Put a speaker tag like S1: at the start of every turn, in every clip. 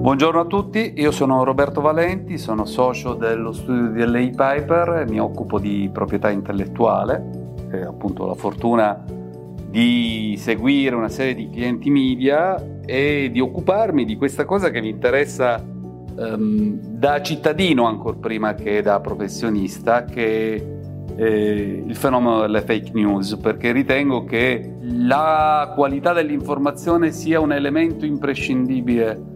S1: Buongiorno a tutti, io sono Roberto Valenti, sono socio dello studio di LA Piper, mi occupo di proprietà intellettuale, e appunto ho la fortuna di seguire una serie di clienti media e di occuparmi di questa cosa che mi interessa um, da cittadino ancora prima che da professionista, che eh, il fenomeno delle fake news, perché ritengo che la qualità dell'informazione sia un elemento imprescindibile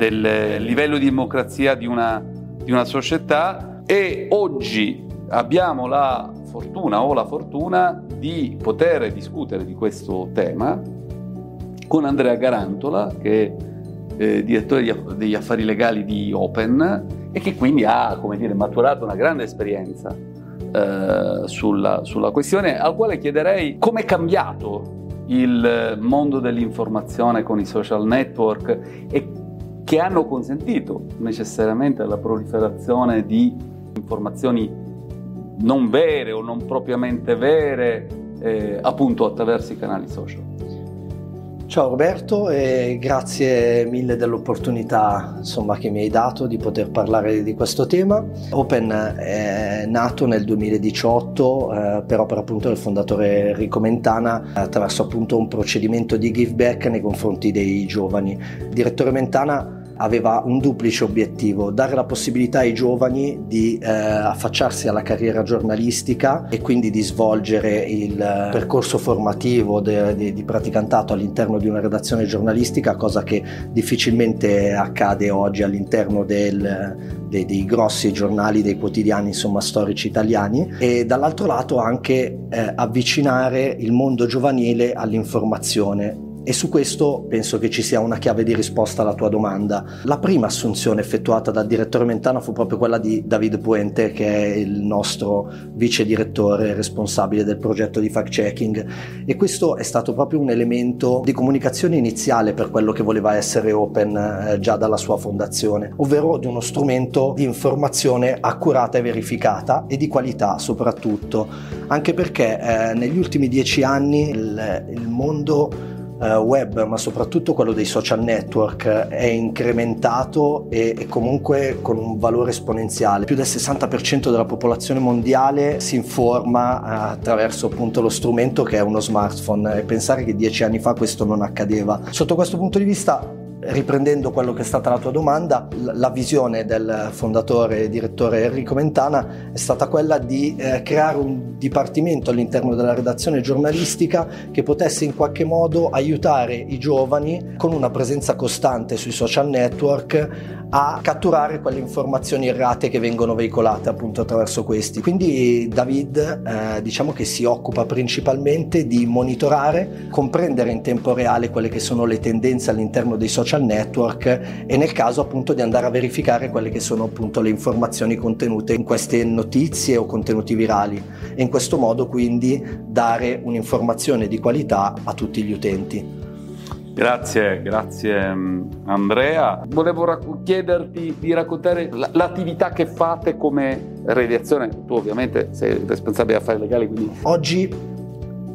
S1: del livello di democrazia di una, di una società. E oggi abbiamo la fortuna o la fortuna di poter discutere di questo tema con Andrea Garantola che è eh, direttore degli affari legali di Open e che quindi ha come dire, maturato una grande esperienza eh, sulla, sulla questione al quale chiederei come è cambiato il mondo dell'informazione con i social network e che hanno consentito necessariamente la proliferazione di informazioni non vere o non propriamente vere, eh, appunto attraverso i canali social.
S2: Ciao Roberto e grazie mille dell'opportunità insomma, che mi hai dato di poter parlare di questo tema. Open è nato nel 2018 eh, per opera appunto del fondatore Enrico Mentana attraverso appunto un procedimento di give back nei confronti dei giovani. Il direttore Mentana aveva un duplice obiettivo, dare la possibilità ai giovani di eh, affacciarsi alla carriera giornalistica e quindi di svolgere il percorso formativo de, de, di praticantato all'interno di una redazione giornalistica, cosa che difficilmente accade oggi all'interno del, dei, dei, grossi giornali, dei quotidiani insomma storici italiani. E dall'altro lato anche eh, avvicinare il mondo giovanile all'informazione e su questo penso che ci sia una chiave di risposta alla tua domanda. La prima assunzione effettuata dal direttore Mentana fu proprio quella di David Puente, che è il nostro vice direttore responsabile del progetto di fact checking e questo è stato proprio un elemento di comunicazione iniziale per quello che voleva essere Open eh, già dalla sua fondazione, ovvero di uno strumento di informazione accurata e verificata e di qualità soprattutto, anche perché eh, negli ultimi dieci anni il, il mondo uh, web, ma soprattutto quello dei social network, è incrementato e, e, comunque con un valore esponenziale. Più del 60% della popolazione mondiale si informa uh, attraverso appunto lo strumento che è uno smartphone e pensare che dieci anni fa questo non accadeva. Sotto questo punto di vista riprendendo quello che è stata la tua domanda, la visione del fondatore e direttore Enrico Mentana è stata quella di eh, creare un dipartimento all'interno della redazione giornalistica che potesse in qualche modo aiutare i giovani con una presenza costante sui social network a catturare quelle informazioni errate che vengono veicolate appunto attraverso questi. Quindi David eh, diciamo che si occupa principalmente di monitorare, comprendere in tempo reale quelle che sono le tendenze all'interno dei social network e nel caso appunto di andare a verificare quelle che sono appunto le informazioni contenute in queste notizie o contenuti virali e in questo modo quindi dare un'informazione di qualità a tutti gli utenti.
S1: Grazie, grazie mm, Andrea. Volevo rac- chiederti di raccontare l- l'attività che fate come redazione. Tu ovviamente sei responsabile di affari legali, quindi...
S2: Oggi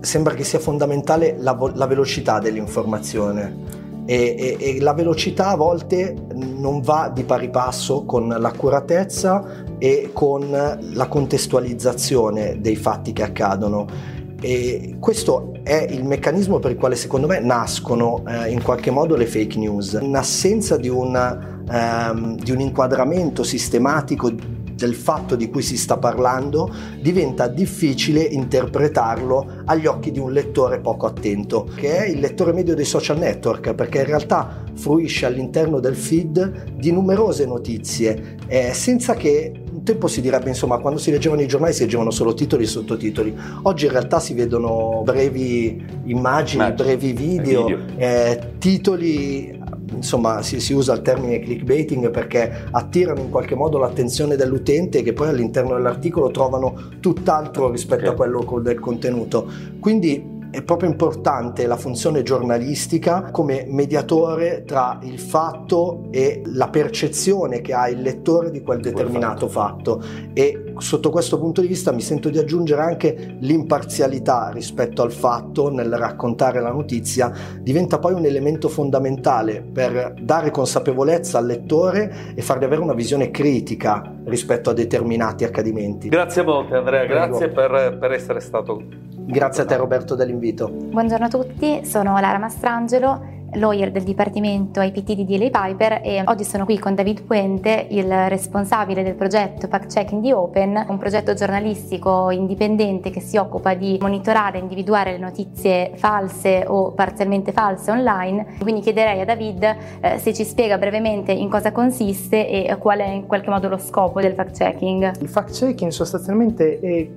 S2: sembra che sia fondamentale la, vo- la velocità dell'informazione e, e, e la velocità a volte non va di pari passo con l'accuratezza e con la contestualizzazione dei fatti che accadono e questo è il meccanismo per il quale secondo me nascono eh, in qualche modo le fake news. In assenza di, una, ehm, di un inquadramento sistematico del fatto di cui si sta parlando, diventa difficile interpretarlo agli occhi di un lettore poco attento, che è il lettore medio dei social network, perché in realtà fruisce all'interno del feed di numerose notizie, eh, senza che tempo si direbbe, insomma, quando si leggevano i giornali si leggevano solo titoli e sottotitoli. Oggi in realtà si vedono brevi immagini, Immagini. brevi video, video. Eh, titoli insomma si, si, usa il termine clickbaiting perché attirano in qualche modo l'attenzione dell'utente che poi all'interno dell'articolo trovano tutt'altro rispetto okay. a quello del contenuto. Quindi è proprio importante la funzione giornalistica come mediatore tra il fatto e la percezione che ha il lettore di quel determinato fatto. e sotto questo punto di vista mi sento di aggiungere anche l'imparzialità rispetto al fatto nel raccontare la notizia. Diventa poi un elemento fondamentale per dare consapevolezza al lettore e fargli avere una visione critica rispetto a determinati accadimenti.
S1: Grazie a volte Andrea, grazie per, per essere stato
S2: Grazie a te Roberto dell'invito.
S3: Buongiorno a tutti, sono Lara Mastrangelo lawyer del Dipartimento IPT di DLA Piper e oggi sono qui con David Puente, il responsabile del progetto Fact Checking di Open, un progetto giornalistico indipendente che si occupa di monitorare e individuare le notizie false o parzialmente false online. Quindi chiederei a David eh, se ci spiega brevemente in cosa consiste e qual è in qualche modo lo scopo del fact checking.
S4: Il fact checking sostanzialmente è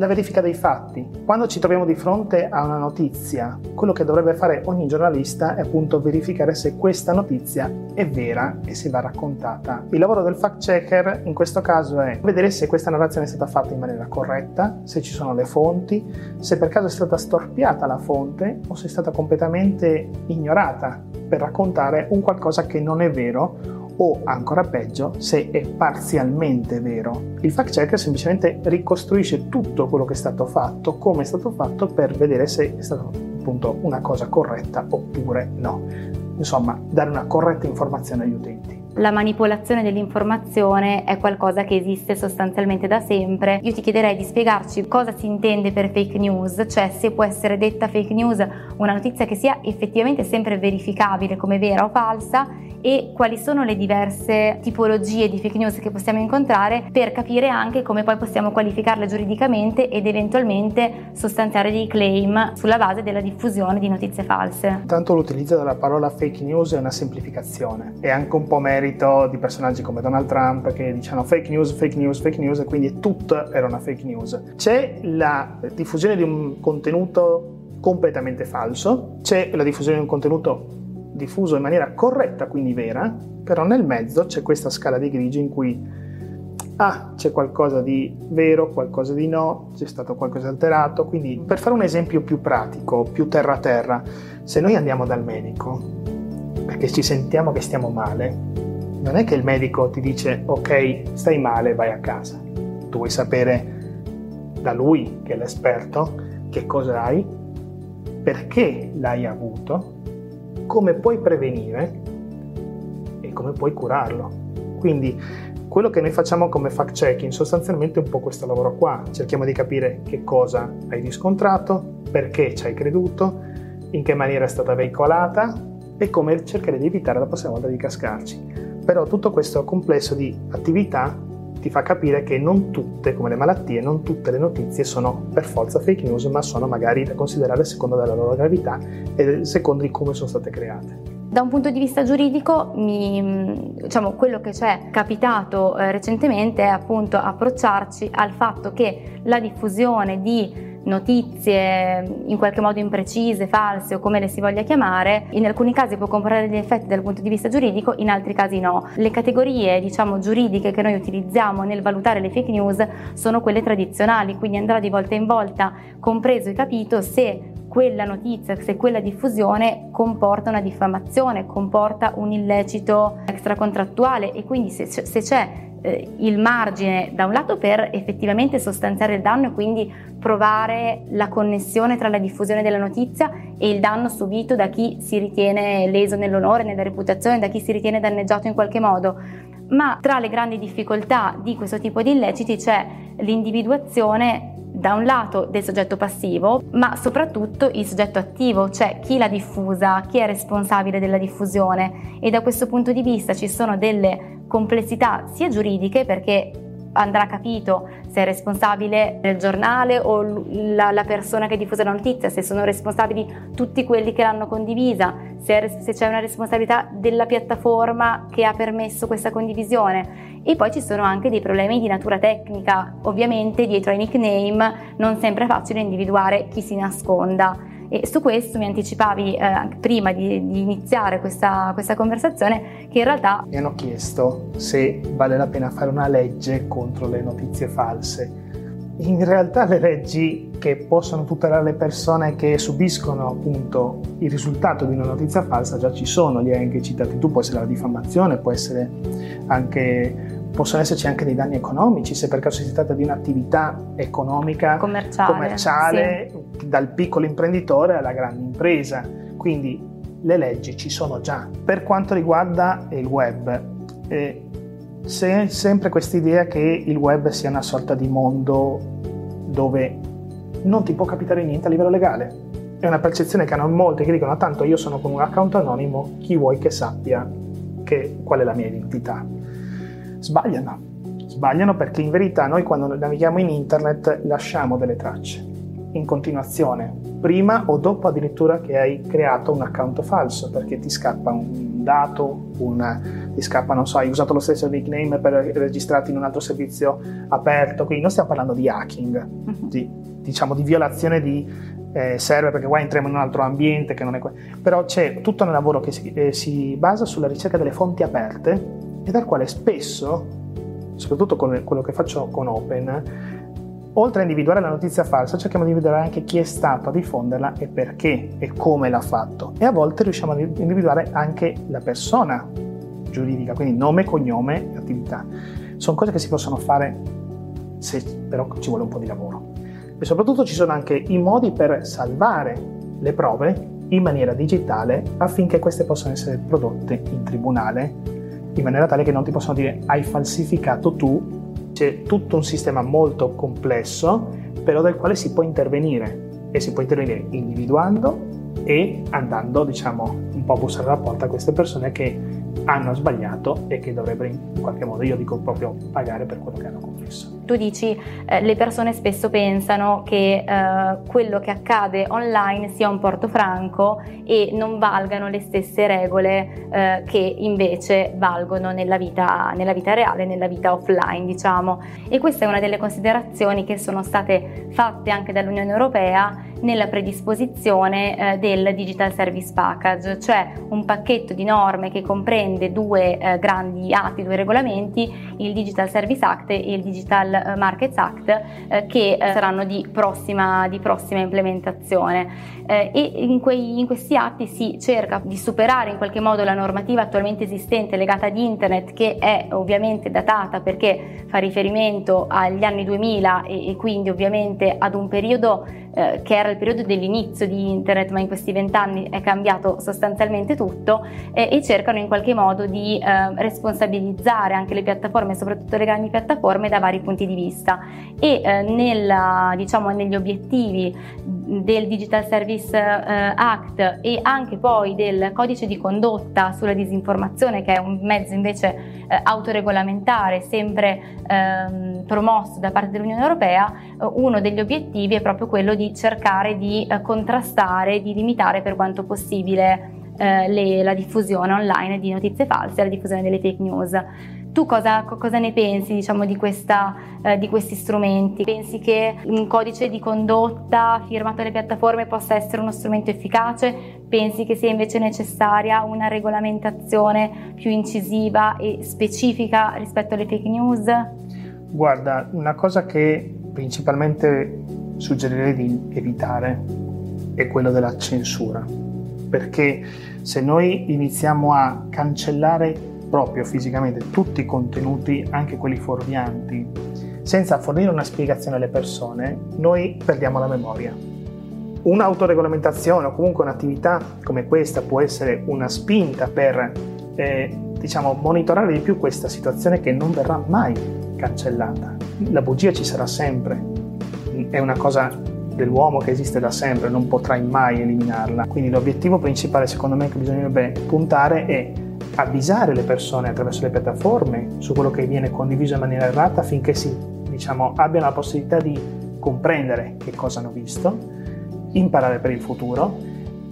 S4: la verifica dei fatti. Quando ci troviamo di fronte a una notizia, quello che dovrebbe fare ogni giornalista è appunto verificare se questa notizia è vera e se va raccontata. Il lavoro del fact checker in questo caso è vedere se questa narrazione è stata fatta in maniera corretta, se ci sono le fonti, se per caso è stata storpiata la fonte o se è stata completamente ignorata per raccontare un qualcosa che non è vero o ancora peggio se è parzialmente vero. Il fact checker semplicemente ricostruisce tutto quello che è stato fatto, come è stato fatto per vedere se è stata appunto una cosa corretta oppure no. Insomma, dare una corretta informazione agli utenti
S3: la manipolazione dell'informazione è qualcosa che esiste sostanzialmente da sempre. Io ti chiederei di spiegarci cosa si intende per fake news, cioè se può essere detta fake news una notizia che sia effettivamente sempre verificabile come vera o falsa e quali sono le diverse tipologie di fake news che possiamo incontrare per capire anche come poi possiamo qualificarle giuridicamente ed eventualmente sostanziare dei claim sulla base della diffusione di notizie false.
S4: Tanto l'utilizzo della parola fake news è una semplificazione, è anche un po' merito di personaggi come Donald Trump che dicevano fake news, fake news, fake news e quindi tutto era una fake news. C'è la diffusione di un contenuto completamente falso, c'è la diffusione di un contenuto diffuso in maniera corretta, quindi vera, però nel mezzo c'è questa scala di grigi in cui ah, c'è qualcosa di vero, qualcosa di no, c'è stato qualcosa alterato. Quindi, per fare un esempio più pratico, più terra terra, se noi andiamo dal medico perché ci sentiamo che stiamo male, non è che il medico ti dice ok, stai male, vai a casa. Tu vuoi sapere da lui, che è l'esperto, che cosa hai, perché l'hai avuto come puoi prevenire e come puoi curarlo. Quindi quello che noi facciamo come fact checking sostanzialmente è un po' questo lavoro qua, cerchiamo di capire che cosa hai riscontrato, perché ci hai creduto, in che maniera è stata veicolata e come cercare di evitare la prossima volta di cascarci. Però tutto questo complesso di attività ti fa capire che non tutte, come le malattie, non tutte le notizie sono per forza fake news, ma sono magari da considerare secondo della loro gravità e secondo di come sono state create.
S3: Da un punto di vista giuridico, mi, diciamo, quello che ci è capitato eh, recentemente è appunto approcciarci al fatto che la diffusione di notizie in qualche modo imprecise, false o come le si voglia chiamare, in alcuni casi può comportare degli effetti dal punto di vista giuridico, in altri casi no. Le categorie, diciamo, giuridiche che noi utilizziamo nel valutare le fake news sono quelle tradizionali, quindi andrà di volta in volta compreso e capito se quella notizia, se quella diffusione comporta una diffamazione, comporta un illecito extracontrattuale e quindi se, se c'è eh, il margine da un lato per effettivamente sostanziare il danno e quindi provare la connessione tra la diffusione della notizia e il danno subito da chi si ritiene leso nell'onore, nella reputazione, da chi si ritiene danneggiato in qualche modo. Ma tra le grandi difficoltà di questo tipo di illeciti c'è l'individuazione da un lato del soggetto passivo, ma soprattutto il soggetto attivo, cioè chi l'ha diffusa, chi è responsabile della diffusione. E da questo punto di vista ci sono delle complessità sia giuridiche perché andrà capito se è responsabile il giornale o la, la, persona che diffusa la notizia, se sono responsabili tutti quelli che l'hanno condivisa, se, è, se c'è una responsabilità della piattaforma che ha permesso questa condivisione. E poi ci sono anche dei problemi di natura tecnica, ovviamente dietro ai nickname non sempre è facile individuare chi si nasconda. E su questo mi anticipavi eh, prima di, di iniziare questa, questa, conversazione che in realtà...
S4: Mi hanno chiesto se vale la pena fare una legge contro le notizie false. in realtà le leggi che possono tutelare le persone che subiscono appunto il risultato di una notizia falsa già ci sono, li hai anche citati tu, può essere la diffamazione, può essere anche possono esserci anche dei danni economici se per caso si tratta di un'attività economica
S3: commerciale,
S4: commerciale sì. dal piccolo imprenditore alla grande impresa. Quindi le leggi ci sono già. Per quanto riguarda il web, eh, c'è sempre questa idea che il web sia una sorta di mondo dove non ti può capitare niente a livello legale. È una percezione che hanno molti che dicono tanto io sono con un account anonimo, chi vuoi che sappia che, qual è la mia identità. Sbagliano. Sbagliano perché in verità noi quando navighiamo in internet lasciamo delle tracce in continuazione, prima o dopo addirittura che hai creato un account falso perché ti scappa un dato, una, ti scappa, non so, hai usato lo stesso nickname per registrarti in un altro servizio aperto, quindi non stiamo parlando di hacking, uh-huh. di, diciamo di violazione di eh, server perché qua entriamo in un altro ambiente che non è quello, però c'è tutto un lavoro che si, eh, si basa sulla ricerca delle fonti aperte e dal quale spesso, soprattutto con quello che faccio con Open, oltre a individuare la notizia falsa, cerchiamo di individuare anche chi è stato a diffonderla e perché e come l'ha fatto. E a volte riusciamo a individuare anche la persona giuridica, quindi nome, cognome e attività. Sono cose che si possono fare se però ci vuole un po' di lavoro. E soprattutto ci sono anche i modi per salvare le prove in maniera digitale affinché queste possano essere prodotte in tribunale in maniera tale che non ti possono dire hai falsificato tu. C'è tutto un sistema molto complesso, però del quale si può intervenire e si può intervenire individuando e andando, diciamo, un po' a bussare la porta a queste persone che hanno sbagliato e che dovrebbero in qualche modo, io dico proprio, pagare per quello che hanno commesso.
S3: Tu dici eh, le persone spesso pensano che eh, quello che accade online sia un portofranco e non valgano le stesse regole eh, che invece valgono nella vita, nella vita reale, nella vita offline, diciamo. E questa è una delle considerazioni che sono state fatte anche dall'Unione Europea nella predisposizione eh, del Digital Service Package, cioè un pacchetto di norme che comprende due eh, grandi atti, due regolamenti, il Digital Service Act e il Digital eh, Markets Act, eh, che eh, saranno di prossima, di prossima implementazione. Eh, e in, quei, in, questi atti si cerca di superare in qualche modo la normativa attualmente esistente legata ad internet, che è ovviamente datata perché fa riferimento agli anni 2000 e, e quindi ovviamente ad un periodo eh, che era il periodo dell'inizio di internet, ma in questi vent'anni è cambiato sostanzialmente tutto eh, e cercano in qualche modo di eh, responsabilizzare anche le piattaforme, soprattutto le grandi piattaforme, da vari punti di vista. E eh, nella, diciamo, negli obiettivi del Digital Service eh, Act e anche poi del codice di condotta sulla disinformazione, che è un mezzo invece eh, autoregolamentare, sempre ehm, promosso da parte dell'Unione Europea, uno degli obiettivi è proprio quello di cercare di eh, contrastare, di limitare per quanto possibile eh, le, la diffusione online di notizie false, la diffusione delle fake news. Tu cosa, cosa ne pensi diciamo, di, questa, eh, di, questi strumenti? Pensi che un codice di condotta firmato dalle piattaforme possa essere uno strumento efficace? Pensi che sia invece necessaria una regolamentazione più incisiva e specifica rispetto alle fake news?
S4: Guarda, una cosa che principalmente suggerirei di evitare è quello della censura, perché se noi iniziamo a cancellare proprio fisicamente tutti i contenuti, anche quelli fuorvianti, senza fornire una spiegazione alle persone, noi perdiamo la memoria. Un'autoregolamentazione o comunque un'attività come questa può essere una spinta per eh, diciamo, monitorare di più questa situazione che non verrà mai cancellata. La bugia ci sarà sempre, è una cosa dell'uomo che esiste da sempre, non potrai mai eliminarla. Quindi l'obiettivo principale secondo me che bisognerebbe puntare è avvisare le persone attraverso le piattaforme su quello che viene condiviso in maniera errata affinché si, diciamo, abbiano la possibilità di comprendere che cosa hanno visto, imparare per il futuro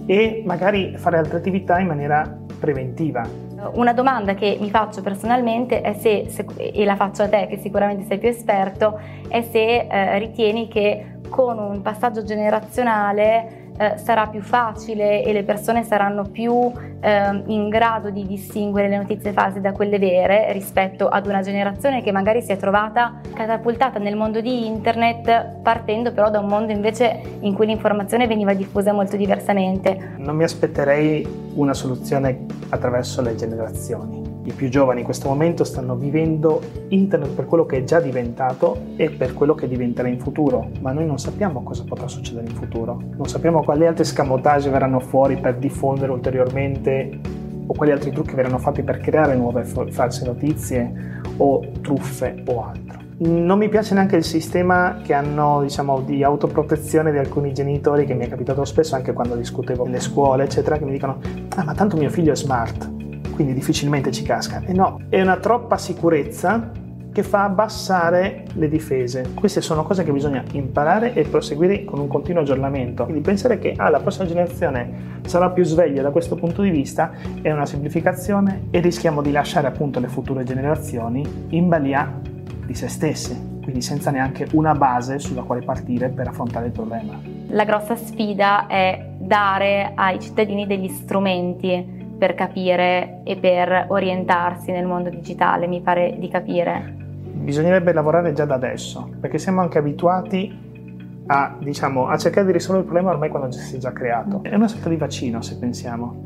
S4: e magari fare altre attività in maniera preventiva.
S3: Una domanda che mi faccio personalmente è se, se, e la faccio a te che sicuramente sei più esperto, è se eh, ritieni che con un passaggio generazionale eh, sarà più facile e le persone saranno più eh, in grado di distinguere le notizie false da quelle vere rispetto ad una generazione che magari si è trovata catapultata nel mondo di internet partendo però da un mondo invece in cui l'informazione veniva diffusa molto diversamente.
S4: Non mi aspetterei una soluzione attraverso le generazioni i più giovani in questo momento stanno vivendo internet per quello che è già diventato e per quello che diventerà in futuro, ma noi non sappiamo cosa potrà succedere in futuro, non sappiamo quali altri scamotage verranno fuori per diffondere ulteriormente o quali altri trucchi verranno fatti per creare nuove false notizie o truffe o altro. Non mi piace neanche il sistema che hanno diciamo, di autoprotezione di alcuni genitori, che mi è capitato spesso anche quando discutevo nelle scuole, eccetera, che mi dicono: Ah, ma tanto mio figlio è smart quindi difficilmente ci casca. E no, è una troppa sicurezza che fa abbassare le difese. Queste sono cose che bisogna imparare e proseguire con un continuo aggiornamento. Quindi pensare che ah, la prossima generazione sarà più sveglia da questo punto di vista è una semplificazione e rischiamo di lasciare appunto le future generazioni in balia di se stesse, quindi senza neanche una base sulla quale partire per affrontare il problema.
S3: La grossa sfida è dare ai cittadini degli strumenti per capire e per orientarsi nel mondo digitale, mi pare di capire.
S4: Bisognerebbe lavorare già da adesso, perché siamo anche abituati a, diciamo, a cercare di risolvere il problema ormai quando si è già creato. È una sorta di vaccino, se pensiamo.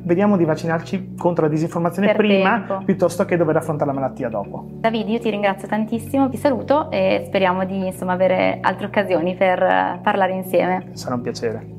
S4: Vediamo di vaccinarci contro la disinformazione
S3: per
S4: prima
S3: tempo.
S4: piuttosto che dover affrontare la malattia dopo.
S3: Davide, io ti ringrazio tantissimo, vi saluto e speriamo di insomma, avere altre occasioni per parlare insieme.
S4: Sarà un piacere.